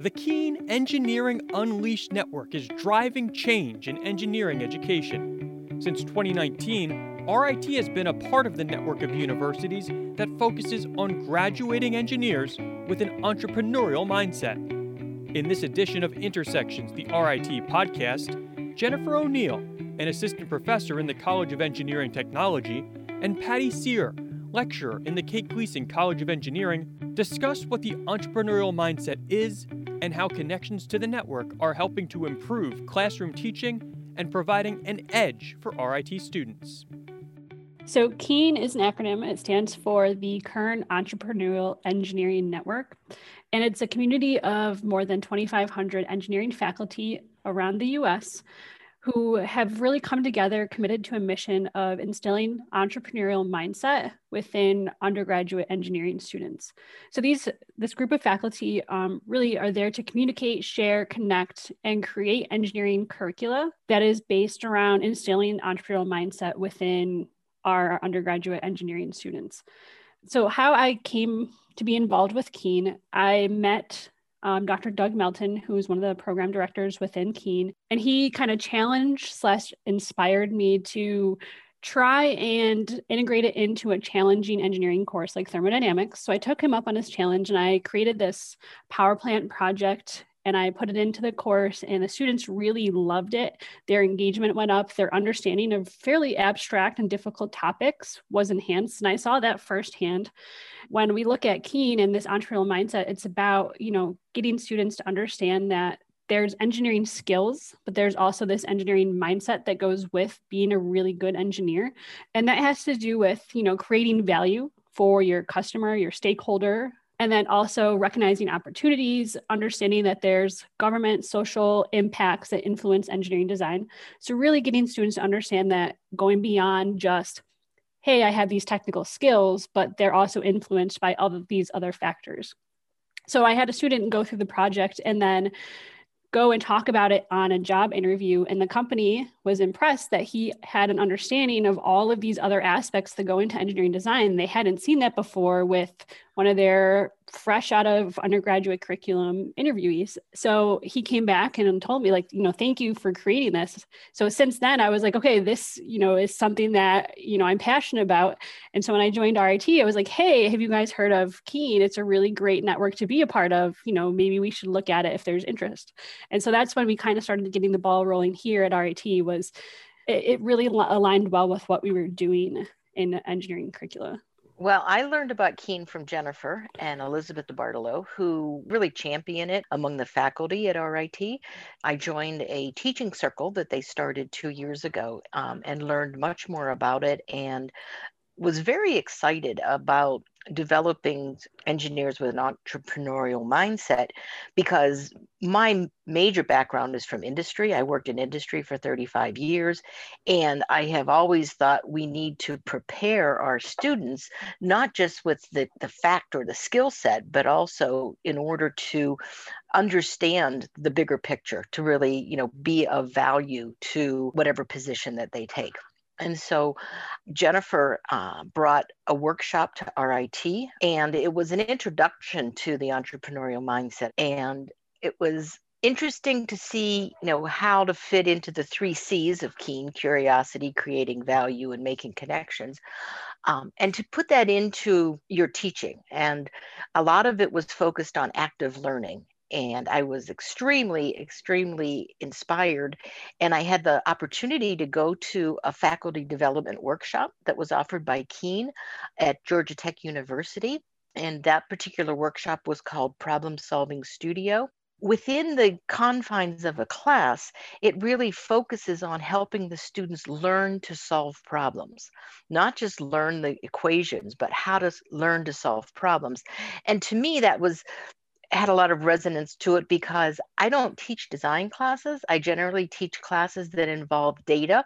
The KEEN Engineering Unleashed Network is driving change in engineering education. Since 2019, RIT has been a part of the network of universities that focuses on graduating engineers with an entrepreneurial mindset. In this edition of Intersections, the RIT podcast, Jennifer O'Neill, an assistant professor in the College of Engineering Technology, and Patty Sear, lecturer in the Kate Gleason College of Engineering, discuss what the entrepreneurial mindset is and how connections to the network are helping to improve classroom teaching and providing an edge for RIT students. So, KEEN is an acronym. It stands for the Kern Entrepreneurial Engineering Network. And it's a community of more than 2,500 engineering faculty around the US who have really come together committed to a mission of instilling entrepreneurial mindset within undergraduate engineering students. So these this group of faculty um, really are there to communicate share connect and create engineering curricula that is based around instilling entrepreneurial mindset within our undergraduate engineering students. So how i came to be involved with keen i met um, Dr. Doug Melton, who is one of the program directors within KEEN, and he kind of challenged slash inspired me to try and integrate it into a challenging engineering course like thermodynamics. So I took him up on his challenge and I created this power plant project and I put it into the course, and the students really loved it. Their engagement went up, their understanding of fairly abstract and difficult topics was enhanced. And I saw that firsthand. When we look at Keen and this entrepreneurial mindset, it's about, you know, getting students to understand that there's engineering skills, but there's also this engineering mindset that goes with being a really good engineer. And that has to do with, you know, creating value for your customer, your stakeholder, and then also recognizing opportunities, understanding that there's government social impacts that influence engineering design. So, really getting students to understand that going beyond just, hey, I have these technical skills, but they're also influenced by all of these other factors. So, I had a student go through the project and then go and talk about it on a job interview. And the company was impressed that he had an understanding of all of these other aspects that go into engineering design. They hadn't seen that before with one of their fresh out of undergraduate curriculum interviewees. So he came back and told me, like, you know, thank you for creating this. So since then, I was like, okay, this, you know, is something that, you know, I'm passionate about. And so when I joined RIT, I was like, hey, have you guys heard of Keen? It's a really great network to be a part of. You know, maybe we should look at it if there's interest. And so that's when we kind of started getting the ball rolling here at RIT was it, it really aligned well with what we were doing in engineering curricula. Well, I learned about Keen from Jennifer and Elizabeth DeBartolo, who really champion it among the faculty at RIT. I joined a teaching circle that they started two years ago um, and learned much more about it and was very excited about developing engineers with an entrepreneurial mindset because my major background is from industry. I worked in industry for 35 years, and I have always thought we need to prepare our students not just with the, the fact or the skill set, but also in order to understand the bigger picture to really you know be of value to whatever position that they take and so Jennifer uh, brought a workshop to RIT, and it was an introduction to the entrepreneurial mindset. And it was interesting to see you know how to fit into the three c's of keen curiosity creating value and making connections um, and to put that into your teaching and a lot of it was focused on active learning and I was extremely, extremely inspired. And I had the opportunity to go to a faculty development workshop that was offered by Keen at Georgia Tech University. And that particular workshop was called Problem Solving Studio. Within the confines of a class, it really focuses on helping the students learn to solve problems, not just learn the equations, but how to learn to solve problems. And to me, that was had a lot of resonance to it because I don't teach design classes. I generally teach classes that involve data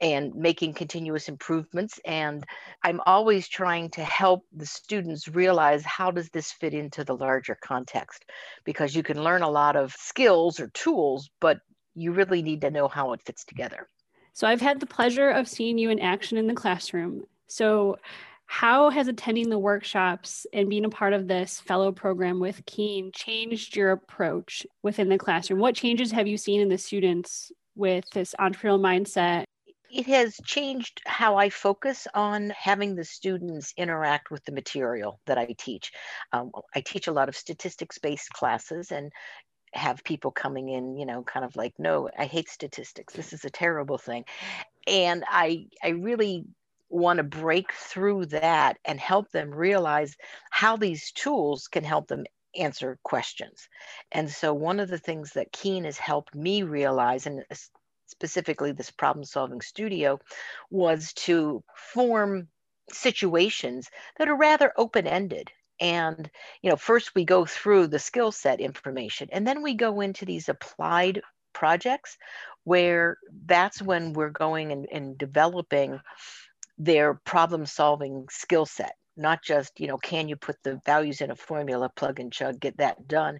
and making continuous improvements. And I'm always trying to help the students realize how does this fit into the larger context? Because you can learn a lot of skills or tools, but you really need to know how it fits together. So I've had the pleasure of seeing you in action in the classroom. So How has attending the workshops and being a part of this fellow program with Keen changed your approach within the classroom? What changes have you seen in the students with this entrepreneurial mindset it has changed how I focus on having the students interact with the material that I teach. Um, I teach a lot of statistics based classes and have people coming in, you know, kind of like, no, I hate statistics. This is a terrible thing. And I, I really want to break through that and help them realize how these tools can help them answer questions. And so, one of the things that Keen has helped me realize, and specifically this problem solving studio, was to form situations that are rather open ended. And, you know, first we go through the skill set information and then we go into these applied projects where that's when we're going and, and developing their problem solving skill set not just you know can you put the values in a formula plug and chug get that done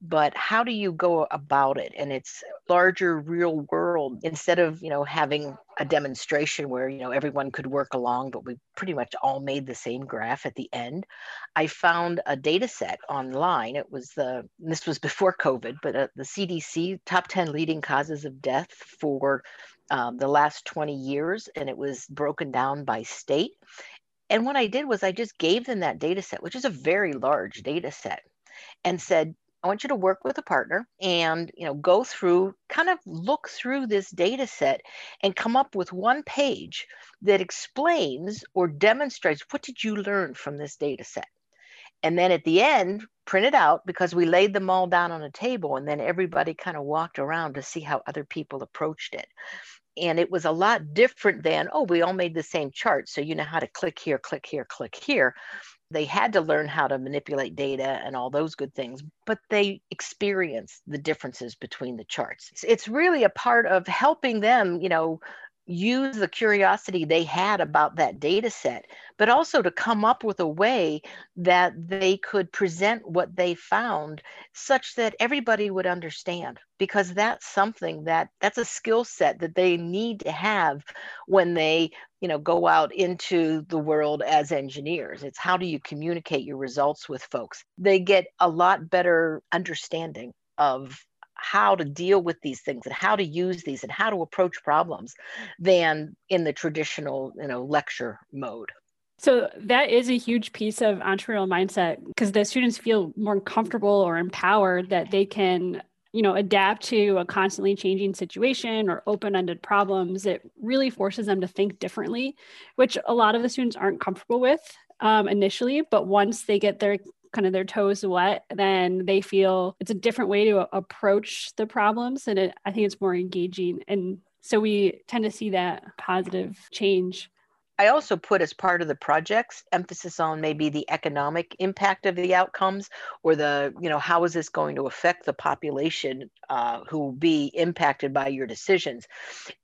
but how do you go about it? And it's larger real world instead of you know having a demonstration where you know everyone could work along but we pretty much all made the same graph at the end. I found a data set online. It was the this was before covid but uh, the cdc top 10 leading causes of death for um, the last 20 years and it was broken down by state and what I did was I just gave them that data set, which is a very large data set, and said, I want you to work with a partner and you know go through kind of look through this data set and come up with one page that explains or demonstrates what did you learn from this data set. And then at the end, print it out because we laid them all down on a table and then everybody kind of walked around to see how other people approached it and it was a lot different than oh we all made the same chart so you know how to click here click here click here. They had to learn how to manipulate data and all those good things but they experienced the differences between the charts. It's really a part of helping them you know use the curiosity they had about that data set, but also to come up with a way that they could present what they found such that everybody would understand because that's something that that's a skill set that they need to have when they you know go out into the world as engineers. It's how do you communicate your results with folks? They get a lot better understanding of how to deal with these things and how to use these and how to approach problems than in the traditional you know lecture mode. So that is a huge piece of entrepreneurial mindset because the students feel more comfortable or empowered that they can you know adapt to a constantly changing situation or open-ended problems. It really forces them to think differently which a lot of the students aren't comfortable with um, initially but once they get their kind of their toes wet, then they feel it's a different way to approach the problems. And it, I think it's more engaging. And so we tend to see that positive change I also put as part of the projects emphasis on maybe the economic impact of the outcomes or the, you know, how is this going to affect the population uh, who will be impacted by your decisions.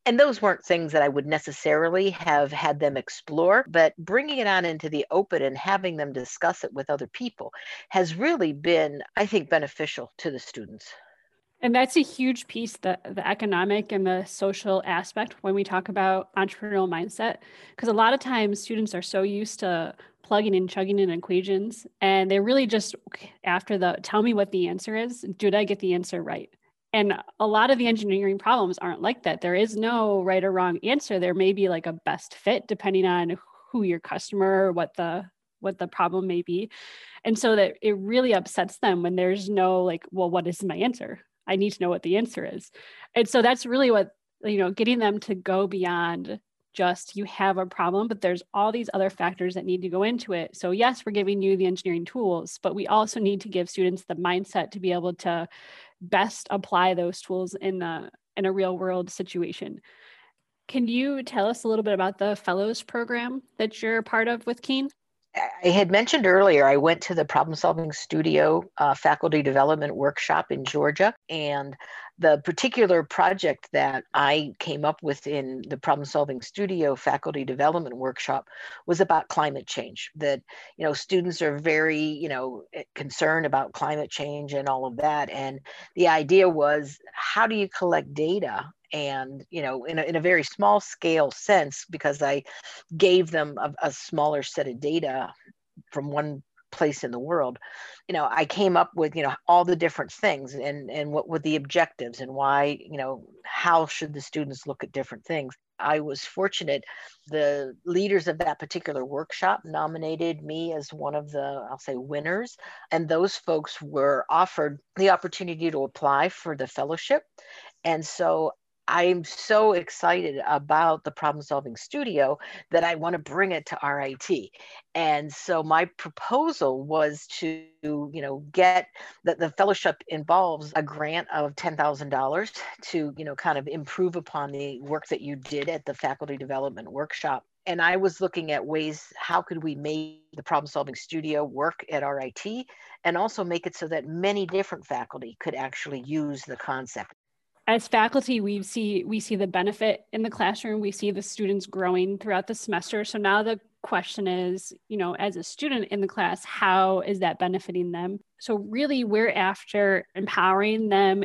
And those weren't things that I would necessarily have had them explore, but bringing it on into the open and having them discuss it with other people has really been, I think, beneficial to the students. And that's a huge piece, the, the economic and the social aspect when we talk about entrepreneurial mindset. Because a lot of times students are so used to plugging and chugging in equations and they really just after the tell me what the answer is, did I get the answer right? And a lot of the engineering problems aren't like that. There is no right or wrong answer. There may be like a best fit depending on who your customer, what the what the problem may be. And so that it really upsets them when there's no like, well, what is my answer? I need to know what the answer is. And so that's really what, you know, getting them to go beyond just you have a problem, but there's all these other factors that need to go into it. So, yes, we're giving you the engineering tools, but we also need to give students the mindset to be able to best apply those tools in the in a real world situation. Can you tell us a little bit about the fellows program that you're part of with Keen? I had mentioned earlier, I went to the Problem Solving Studio uh, faculty development workshop in Georgia, and The particular project that I came up with in the Problem Solving Studio faculty development workshop was about climate change. That, you know, students are very, you know, eh, concerned about climate change and all of that. And the idea was how do you collect data and you know in a, in a very small scale sense because i gave them a, a smaller set of data from one place in the world you know i came up with you know all the different things and and what were the objectives and why you know how should the students look at different things. I was fortunate the leaders of that particular workshop nominated me as one of the i'll say winners and those folks were offered the opportunity to apply for the fellowship. And so I'm so excited about the problem solving studio that I want to bring it to RIT. And so my proposal was to, you know, get that the fellowship involves a grant of $10,000 to, you know, kind of improve upon the work that you did at the faculty development workshop and I was looking at ways how could we make the problem solving studio work at RIT and also make it so that many different faculty could actually use the concept as faculty we see we see the benefit in the classroom. We see the students growing throughout the semester. So now the question is you know as a student in the class how is that benefiting them? So really we're after empowering them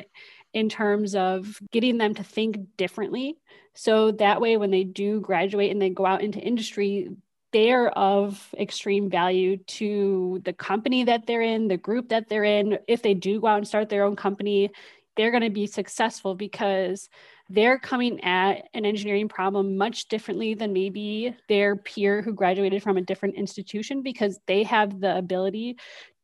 in terms of getting them to think differently. So that way when they do graduate and they go out into industry they're of extreme value to the company that they're in, the group that they're in. If they do go out and start their own company, they're going to be successful because they're coming at an engineering problem much differently than maybe their peer who graduated from a different institution because they have the ability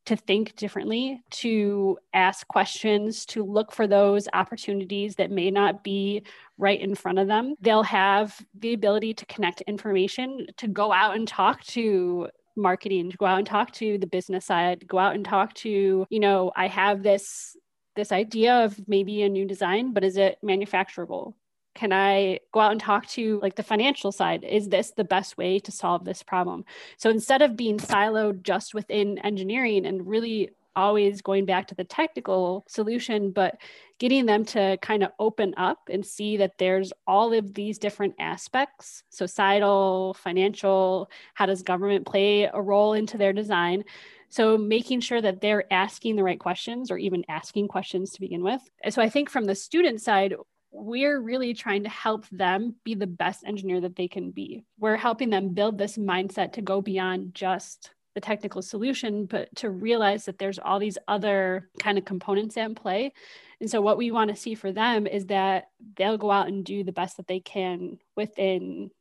to think differently, to ask questions, to look for those opportunities that may not be right in front of them. They'll have the ability to connect information, to go out and talk to marketing, to go out and talk to the business side, go out and talk to, you know, I have this this idea of maybe a new design, but is it manufacturable? Can I go out and talk to like the financial side? Is this the best way to solve this problem? So instead of being siloed just within engineering and really always going back to the technical solution, but getting them to kind of open up and see that there's all of these different aspects societal, financial, how does government play a role into their design? So making sure that they're asking the right questions or even asking questions to begin with. So I think from the student side, we're really trying to help them be the best engineer that they can be. We're helping them build this mindset to go beyond just the technical solution, but to realize that there's all these other kind of components at play. And so, what we want to see for them is that they'll go out and do the best that they can within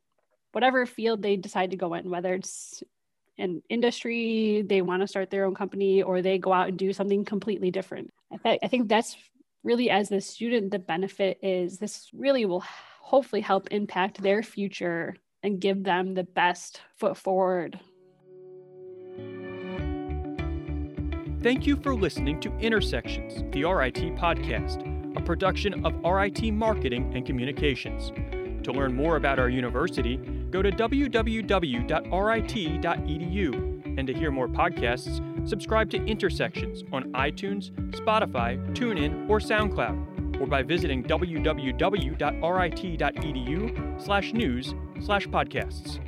whatever field they decide to go in, whether it's an industry, they want to start their own company, or they go out and do something completely different. I, th- I think that's really, as the student, the benefit is this really will hopefully help impact their future and give them the best foot forward. Thank you for listening to Intersections, the RIT podcast, a production of RIT Marketing and Communications. To learn more about our university, go to www.rit.edu. And to hear more podcasts, subscribe to Intersections on iTunes, Spotify, TuneIn, or SoundCloud, or by visiting www.rit.edu slash news slash podcasts.